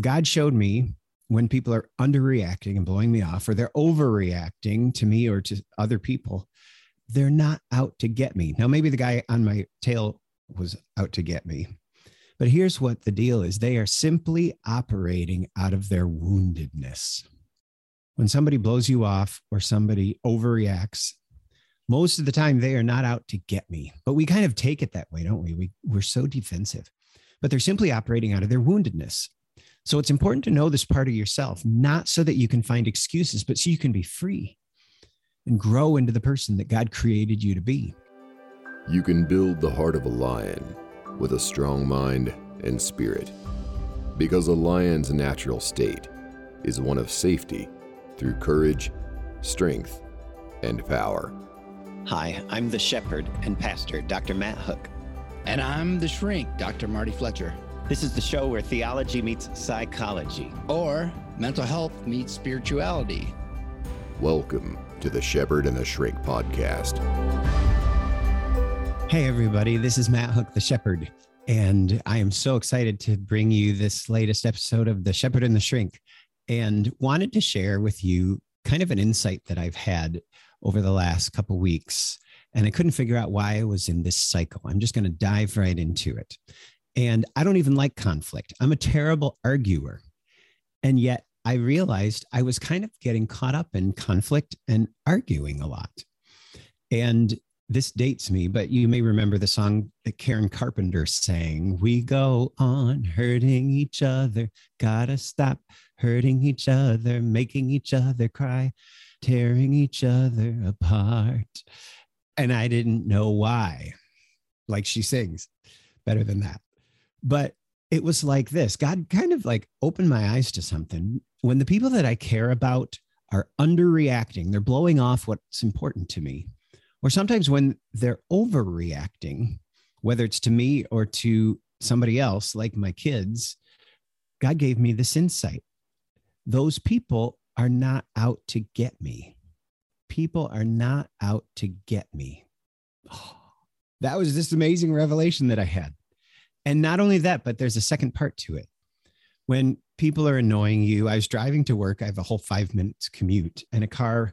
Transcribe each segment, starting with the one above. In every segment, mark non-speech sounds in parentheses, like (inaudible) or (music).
God showed me when people are underreacting and blowing me off, or they're overreacting to me or to other people, they're not out to get me. Now, maybe the guy on my tail was out to get me, but here's what the deal is they are simply operating out of their woundedness. When somebody blows you off or somebody overreacts, most of the time they are not out to get me, but we kind of take it that way, don't we? we we're so defensive, but they're simply operating out of their woundedness. So it's important to know this part of yourself, not so that you can find excuses, but so you can be free and grow into the person that God created you to be. You can build the heart of a lion with a strong mind and spirit, because a lion's natural state is one of safety through courage, strength, and power. Hi, I'm the shepherd and pastor, Dr. Matt Hook. And I'm the shrink, Dr. Marty Fletcher. This is the show where theology meets psychology, or mental health meets spirituality. Welcome to the Shepherd and the Shrink podcast. Hey, everybody, this is Matt Hook, the shepherd, and I am so excited to bring you this latest episode of The Shepherd and the Shrink and wanted to share with you kind of an insight that I've had over the last couple weeks. And I couldn't figure out why I was in this cycle. I'm just going to dive right into it. And I don't even like conflict. I'm a terrible arguer. And yet I realized I was kind of getting caught up in conflict and arguing a lot. And this dates me, but you may remember the song that Karen Carpenter sang We go on hurting each other, gotta stop hurting each other, making each other cry, tearing each other apart. And I didn't know why, like she sings better than that. But it was like this God kind of like opened my eyes to something. When the people that I care about are underreacting, they're blowing off what's important to me, or sometimes when they're overreacting, whether it's to me or to somebody else, like my kids, God gave me this insight. Those people are not out to get me. People are not out to get me. Oh, (sighs) that was this amazing revelation that I had. And not only that, but there's a second part to it. When people are annoying you, I was driving to work. I have a whole five minutes commute, and a car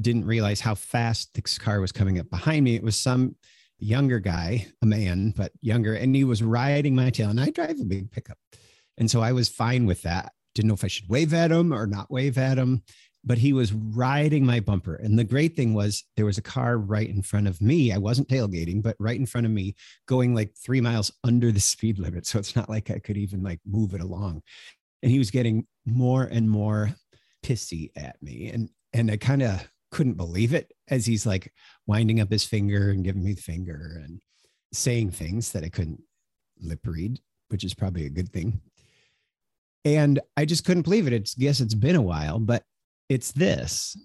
didn't realize how fast this car was coming up behind me. It was some younger guy, a man, but younger, and he was riding my tail. And I drive a big pickup. And so I was fine with that. Didn't know if I should wave at him or not wave at him but he was riding my bumper. And the great thing was there was a car right in front of me. I wasn't tailgating, but right in front of me going like three miles under the speed limit. So it's not like I could even like move it along. And he was getting more and more pissy at me. And and I kind of couldn't believe it as he's like winding up his finger and giving me the finger and saying things that I couldn't lip read, which is probably a good thing. And I just couldn't believe it. It's guess it's been a while, but it's this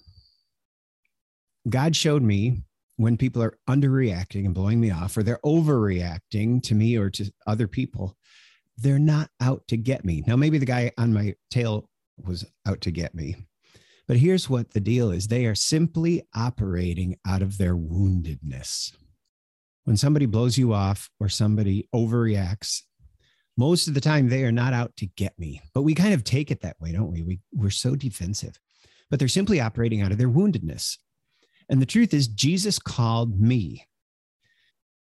God showed me when people are underreacting and blowing me off, or they're overreacting to me or to other people, they're not out to get me. Now, maybe the guy on my tail was out to get me, but here's what the deal is they are simply operating out of their woundedness. When somebody blows you off or somebody overreacts, most of the time they are not out to get me, but we kind of take it that way, don't we? we we're so defensive but they're simply operating out of their woundedness. And the truth is, Jesus called me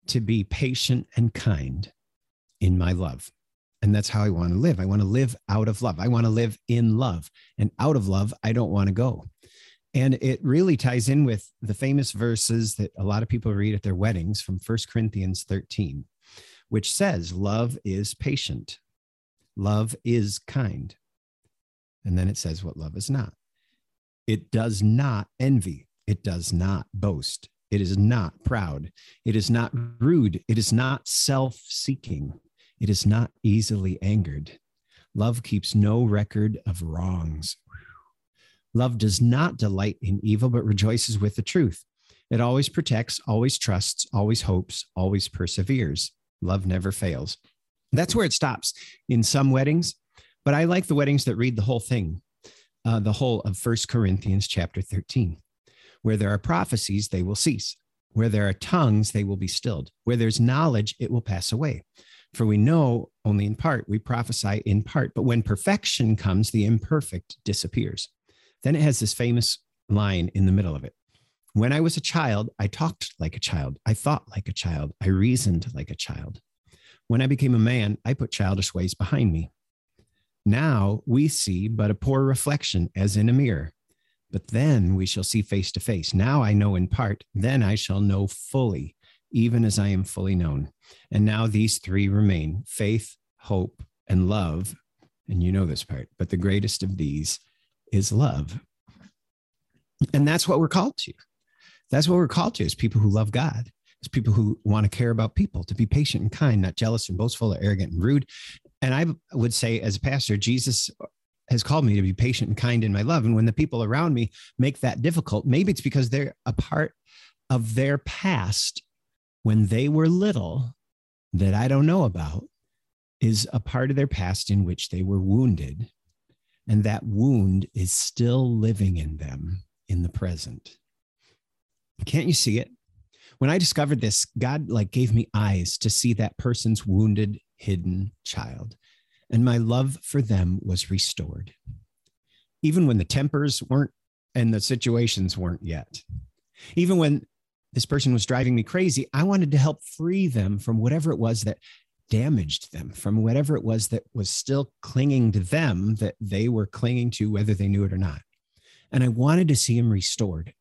to be patient and kind in my love. And that's how I want to live. I want to live out of love. I want to live in love. And out of love, I don't want to go. And it really ties in with the famous verses that a lot of people read at their weddings from First Corinthians 13, which says, Love is patient, love is kind. And then it says what love is not. It does not envy. It does not boast. It is not proud. It is not rude. It is not self seeking. It is not easily angered. Love keeps no record of wrongs. Love does not delight in evil, but rejoices with the truth. It always protects, always trusts, always hopes, always perseveres. Love never fails. That's where it stops in some weddings, but I like the weddings that read the whole thing uh, the whole of First Corinthians chapter 13. Where there are prophecies, they will cease. Where there are tongues, they will be stilled. Where there's knowledge, it will pass away. For we know only in part, we prophesy in part, but when perfection comes, the imperfect disappears. Then it has this famous line in the middle of it. When I was a child, I talked like a child. I thought like a child. I reasoned like a child. When I became a man, I put childish ways behind me. Now we see but a poor reflection as in a mirror. But then we shall see face to face. Now I know in part, then I shall know fully, even as I am fully known. And now these three remain faith, hope, and love. And you know this part, but the greatest of these is love. And that's what we're called to. That's what we're called to as people who love God, as people who want to care about people, to be patient and kind, not jealous and boastful or arrogant and rude. And I would say, as a pastor, Jesus has called me to be patient and kind in my love. And when the people around me make that difficult, maybe it's because they're a part of their past when they were little that I don't know about, is a part of their past in which they were wounded. And that wound is still living in them in the present. Can't you see it? When I discovered this, God like gave me eyes to see that person's wounded, hidden child and my love for them was restored, even when the tempers weren't and the situations weren't yet. Even when this person was driving me crazy, I wanted to help free them from whatever it was that damaged them, from whatever it was that was still clinging to them that they were clinging to, whether they knew it or not. And I wanted to see them restored.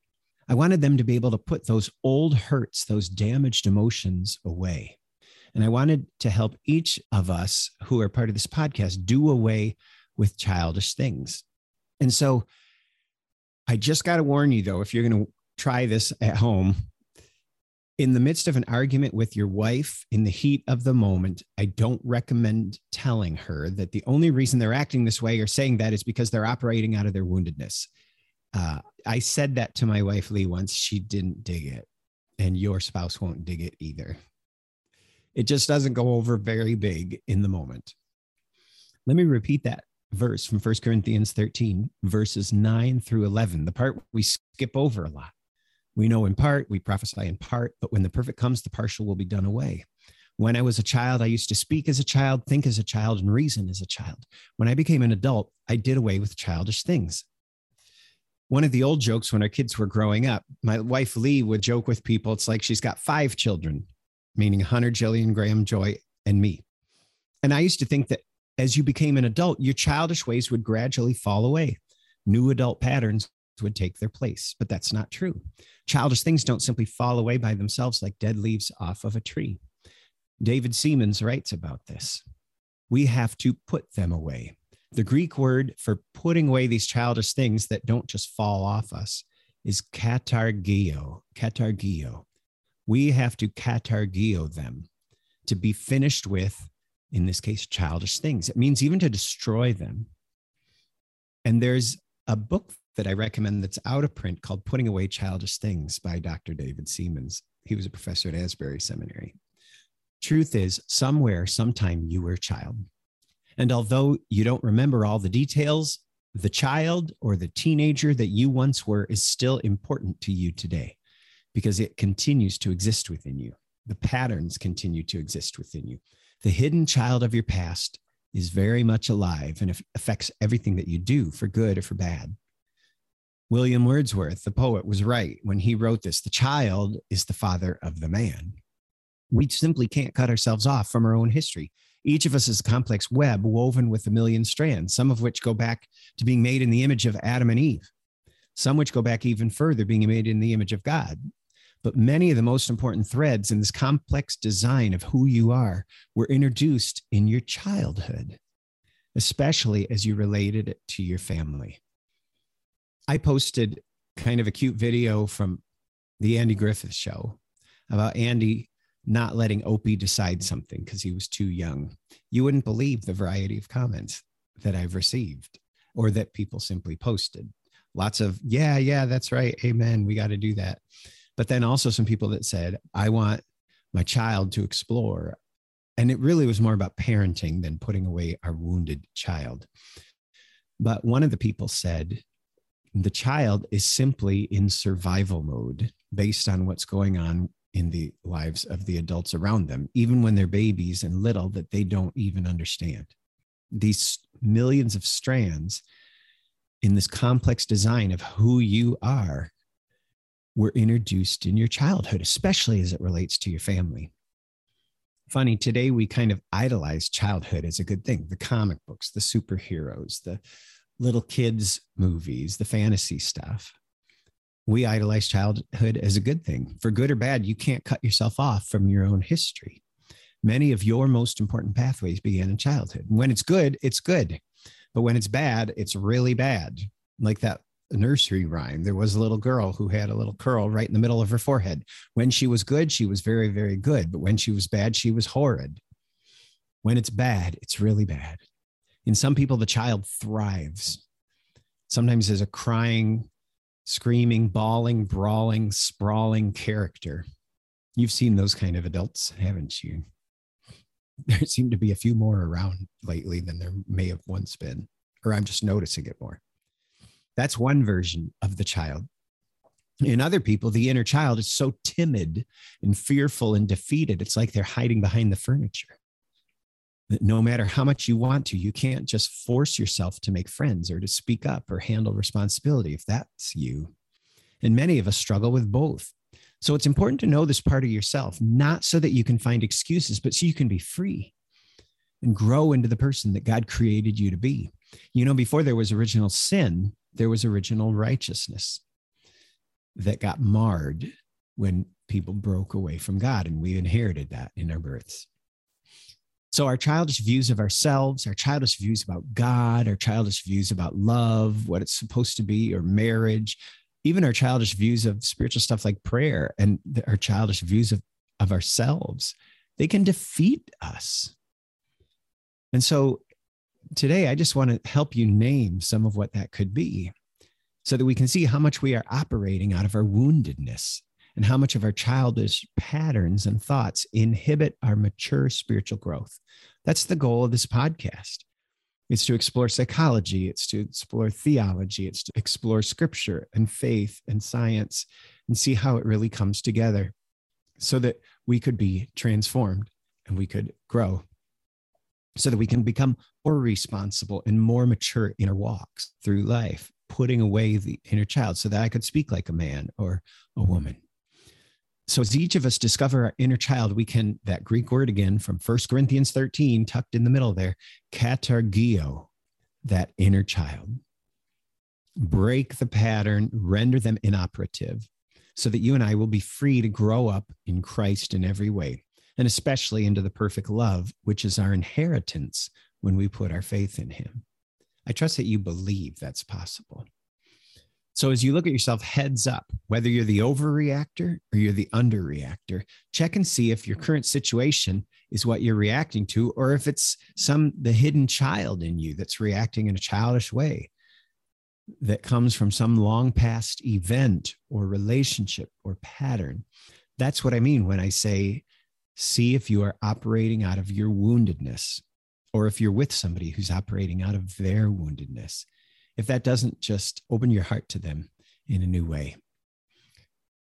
I wanted them to be able to put those old hurts, those damaged emotions away. And I wanted to help each of us who are part of this podcast do away with childish things. And so I just got to warn you, though, if you're going to try this at home, in the midst of an argument with your wife in the heat of the moment, I don't recommend telling her that the only reason they're acting this way or saying that is because they're operating out of their woundedness. Uh, I said that to my wife, Lee, once. She didn't dig it, and your spouse won't dig it either. It just doesn't go over very big in the moment. Let me repeat that verse from 1 Corinthians 13, verses 9 through 11, the part we skip over a lot. We know in part, we prophesy in part, but when the perfect comes, the partial will be done away. When I was a child, I used to speak as a child, think as a child, and reason as a child. When I became an adult, I did away with childish things. One of the old jokes when our kids were growing up, my wife Lee would joke with people, it's like she's got five children meaning Hunter, Jillian, Graham, Joy, and me. And I used to think that as you became an adult, your childish ways would gradually fall away. New adult patterns would take their place, but that's not true. Childish things don't simply fall away by themselves like dead leaves off of a tree. David Seamands writes about this. We have to put them away. The Greek word for putting away these childish things that don't just fall off us is katargio, katargio we have to katargio them to be finished with, in this case, childish things. It means even to destroy them. And there's a book that I recommend that's out of print called Putting Away Childish Things by Dr. David Seamands. He was a professor at Asbury Seminary. Truth is, somewhere, sometime you were a child. And although you don't remember all the details, the child or the teenager that you once were is still important to you today because it continues to exist within you. The patterns continue to exist within you. The hidden child of your past is very much alive and affects everything that you do for good or for bad. William Wordsworth, the poet, was right when he wrote this the child is the father of the man. We simply can't cut ourselves off from our own history. Each of us is a complex web woven with a million strands, some of which go back to being made in the image of Adam and Eve, some which go back even further, being made in the image of God. But many of the most important threads in this complex design of who you are were introduced in your childhood, especially as you related it to your family. I posted kind of a cute video from the Andy Griffith show about Andy not letting Opie decide something because he was too young. You wouldn't believe the variety of comments that I've received or that people simply posted. Lots of, yeah, yeah, that's right. Amen. We got to do that but then also some people that said, I want my child to explore. And it really was more about parenting than putting away our wounded child. But one of the people said, the child is simply in survival mode based on what's going on in the lives of the adults around them, even when they're babies and little that they don't even understand. These millions of strands in this complex design of who you are were introduced in your childhood, especially as it relates to your family. Funny, today we kind of idolize childhood as a good thing the comic books, the superheroes, the little kids' movies, the fantasy stuff. We idolize childhood as a good thing. For good or bad, you can't cut yourself off from your own history. Many of your most important pathways began in childhood. When it's good, it's good. But when it's bad, it's really bad. Like that nursery rhyme. There was a little girl who had a little curl right in the middle of her forehead. When she was good, she was very, very good. But when she was bad, she was horrid. When it's bad, it's really bad. In some people, the child thrives. Sometimes as a crying, screaming, bawling, brawling, sprawling character. You've seen those kind of adults, haven't you? (laughs) there seem to be a few more around lately than there may have once been, or I'm just noticing it more. That's one version of the child. In other people, the inner child is so timid and fearful and defeated, it's like they're hiding behind the furniture. That no matter how much you want to, you can't just force yourself to make friends or to speak up or handle responsibility if that's you. And many of us struggle with both. So it's important to know this part of yourself, not so that you can find excuses, but so you can be free and grow into the person that God created you to be. You know, before there was original sin, there was original righteousness that got marred when people broke away from God, and we inherited that in our births. So, our childish views of ourselves, our childish views about God, our childish views about love, what it's supposed to be, or marriage, even our childish views of spiritual stuff like prayer and our childish views of, of ourselves, they can defeat us. And so today, I just want to help you name some of what that could be so that we can see how much we are operating out of our woundedness and how much of our childish patterns and thoughts inhibit our mature spiritual growth. That's the goal of this podcast. It's to explore psychology, it's to explore theology, it's to explore scripture and faith and science and see how it really comes together so that we could be transformed and we could grow, so that we can become more responsible and more mature in our walks through life, putting away the inner child so that I could speak like a man or a woman. So as each of us discover our inner child, we can, that Greek word again from First Corinthians 13, tucked in the middle there, katargio, that inner child. Break the pattern, render them inoperative, so that you and I will be free to grow up in Christ in every way, and especially into the perfect love, which is our inheritance when we put our faith in Him. I trust that you believe that's possible. So as you look at yourself, heads up, whether you're the overreactor or you're the underreactor, check and see if your current situation is what you're reacting to, or if it's some the hidden child in you that's reacting in a childish way that comes from some long past event or relationship or pattern. That's what I mean when I say, see if you are operating out of your woundedness, or if you're with somebody who's operating out of their woundedness if that doesn't just open your heart to them in a new way.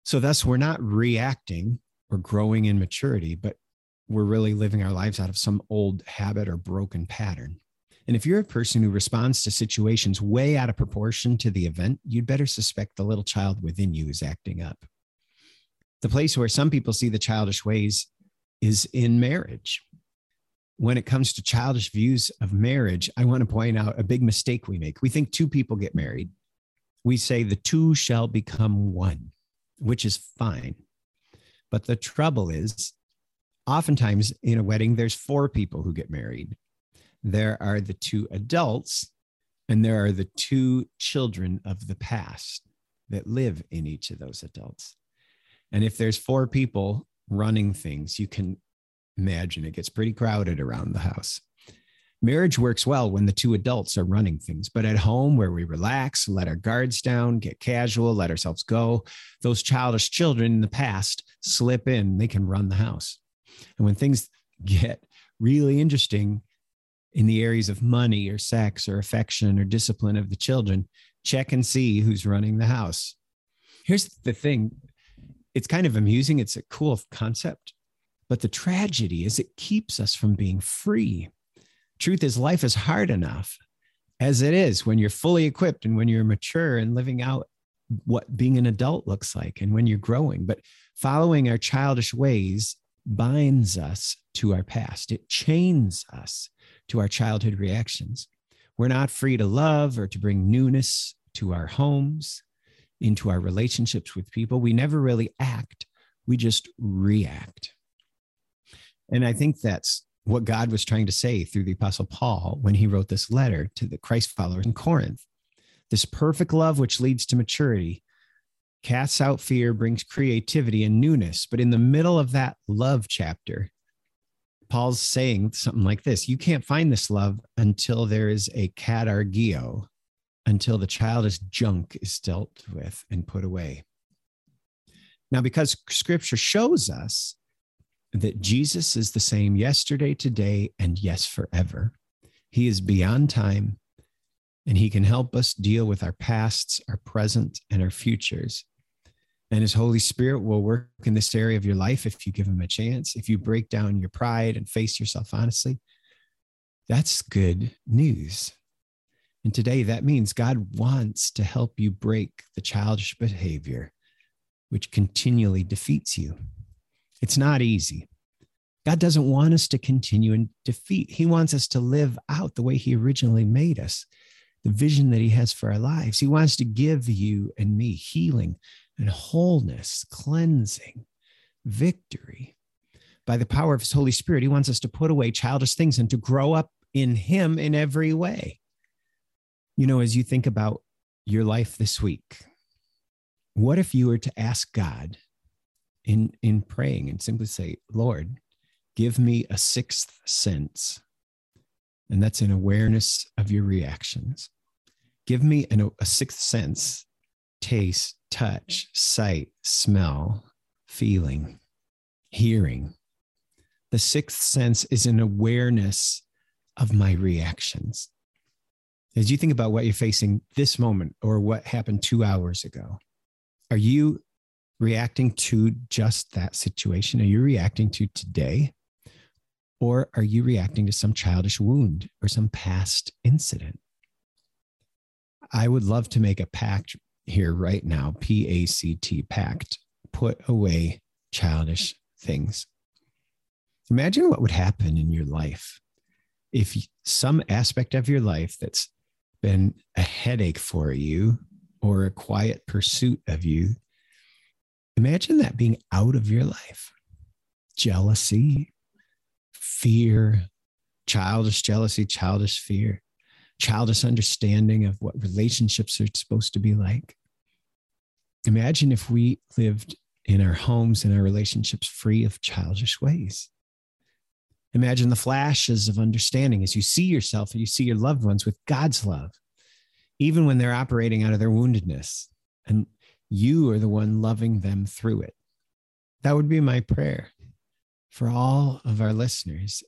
So, thus, we're not reacting or growing in maturity, but we're really living our lives out of some old habit or broken pattern. And if you're a person who responds to situations way out of proportion to the event, you'd better suspect the little child within you is acting up. The place where some people see the childish ways is in marriage when it comes to childish views of marriage, I want to point out a big mistake we make. We think two people get married. We say the two shall become one, which is fine. But the trouble is, oftentimes in a wedding, there's four people who get married. There are the two adults, and there are the two children of the past that live in each of those adults. And if there's four people running things, you can imagine it gets pretty crowded around the house. Marriage works well when the two adults are running things, but at home where we relax, let our guards down, get casual, let ourselves go, those childish children in the past slip in, they can run the house. And when things get really interesting in the areas of money or sex or affection or discipline of the children, check and see who's running the house. Here's the thing it's kind of amusing. It's a cool concept. But the tragedy is it keeps us from being free. Truth is, life is hard enough as it is when you're fully equipped and when you're mature and living out what being an adult looks like and when you're growing. But following our childish ways binds us to our past, it chains us to our childhood reactions. We're not free to love or to bring newness to our homes, into our relationships with people. We never really act, we just react. And I think that's what God was trying to say through the Apostle Paul when he wrote this letter to the Christ followers in Corinth. This perfect love, which leads to maturity, casts out fear, brings creativity and newness. But in the middle of that love chapter, Paul's saying something like this You can't find this love until there is a katargio, until the childish junk is dealt with and put away. Now, because scripture shows us that Jesus is the same yesterday, today, and yes, forever. He is beyond time, and He can help us deal with our pasts, our present, and our futures. And His Holy Spirit will work in this area of your life if you give Him a chance, if you break down your pride and face yourself honestly. That's good news. And today, that means God wants to help you break the childish behavior which continually defeats you. It's not easy. God doesn't want us to continue in defeat. He wants us to live out the way He originally made us, the vision that He has for our lives. He wants to give you and me healing and wholeness, cleansing, victory. By the power of His Holy Spirit, He wants us to put away childish things and to grow up in Him in every way. You know, as you think about your life this week, what if you were to ask God in in praying and simply say lord give me a sixth sense and that's an awareness of your reactions. Give me an, a sixth sense taste touch sight smell feeling hearing. The sixth sense is an awareness of my reactions as you think about what you're facing this moment or what happened two hours ago are you reacting to just that situation? Are you reacting to today? Or are you reacting to some childish wound or some past incident? I would love to make a pact here right now P A C T, pact, put away childish things. Imagine what would happen in your life if some aspect of your life that's been a headache for you or a quiet pursuit of you Imagine that being out of your life. Jealousy, fear, childish jealousy, childish fear, childish understanding of what relationships are supposed to be like. Imagine if we lived in our homes and our relationships free of childish ways. Imagine the flashes of understanding as you see yourself and you see your loved ones with God's love, even when they're operating out of their woundedness. And you are the one loving them through it. That would be my prayer for all of our listeners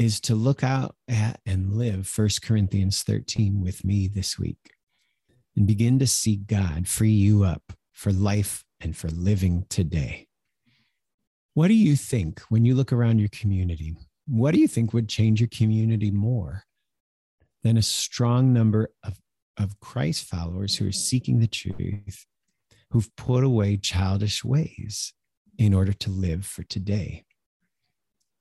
is to look out at and live 1 Corinthians 13 with me this week and begin to see God free you up for life and for living today. What do you think when you look around your community? What do you think would change your community more than a strong number of of Christ followers who are seeking the truth, who've put away childish ways in order to live for today.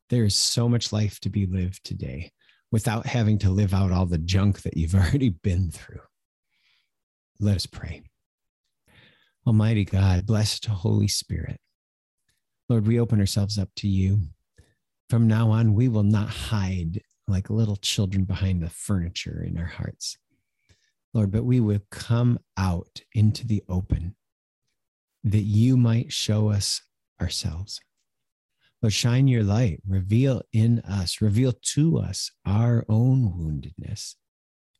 There is so much life to be lived today without having to live out all the junk that you've (laughs) already been through. Let us pray. Almighty God, blessed Holy Spirit, Lord, we open ourselves up to you. From now on, we will not hide like little children behind the furniture in our hearts. Lord, but we will come out into the open that you might show us ourselves. Lord, shine your light, reveal in us, reveal to us our own woundedness.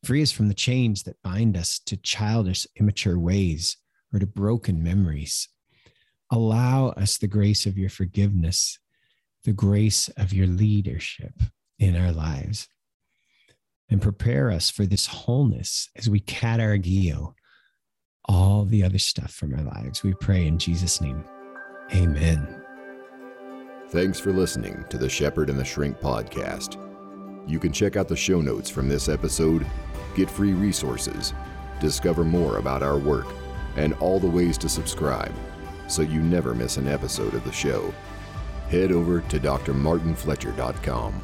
Free us from the chains that bind us to childish, immature ways or to broken memories. Allow us the grace of your forgiveness, the grace of your leadership in our lives and prepare us for this wholeness as we katargio all the other stuff from our lives. We pray in Jesus' name. Amen. Thanks for listening to the Shepherd and the Shrink podcast. You can check out the show notes from this episode, get free resources, discover more about our work, and all the ways to subscribe so you never miss an episode of the show. Head over to drmartinfletcher.com.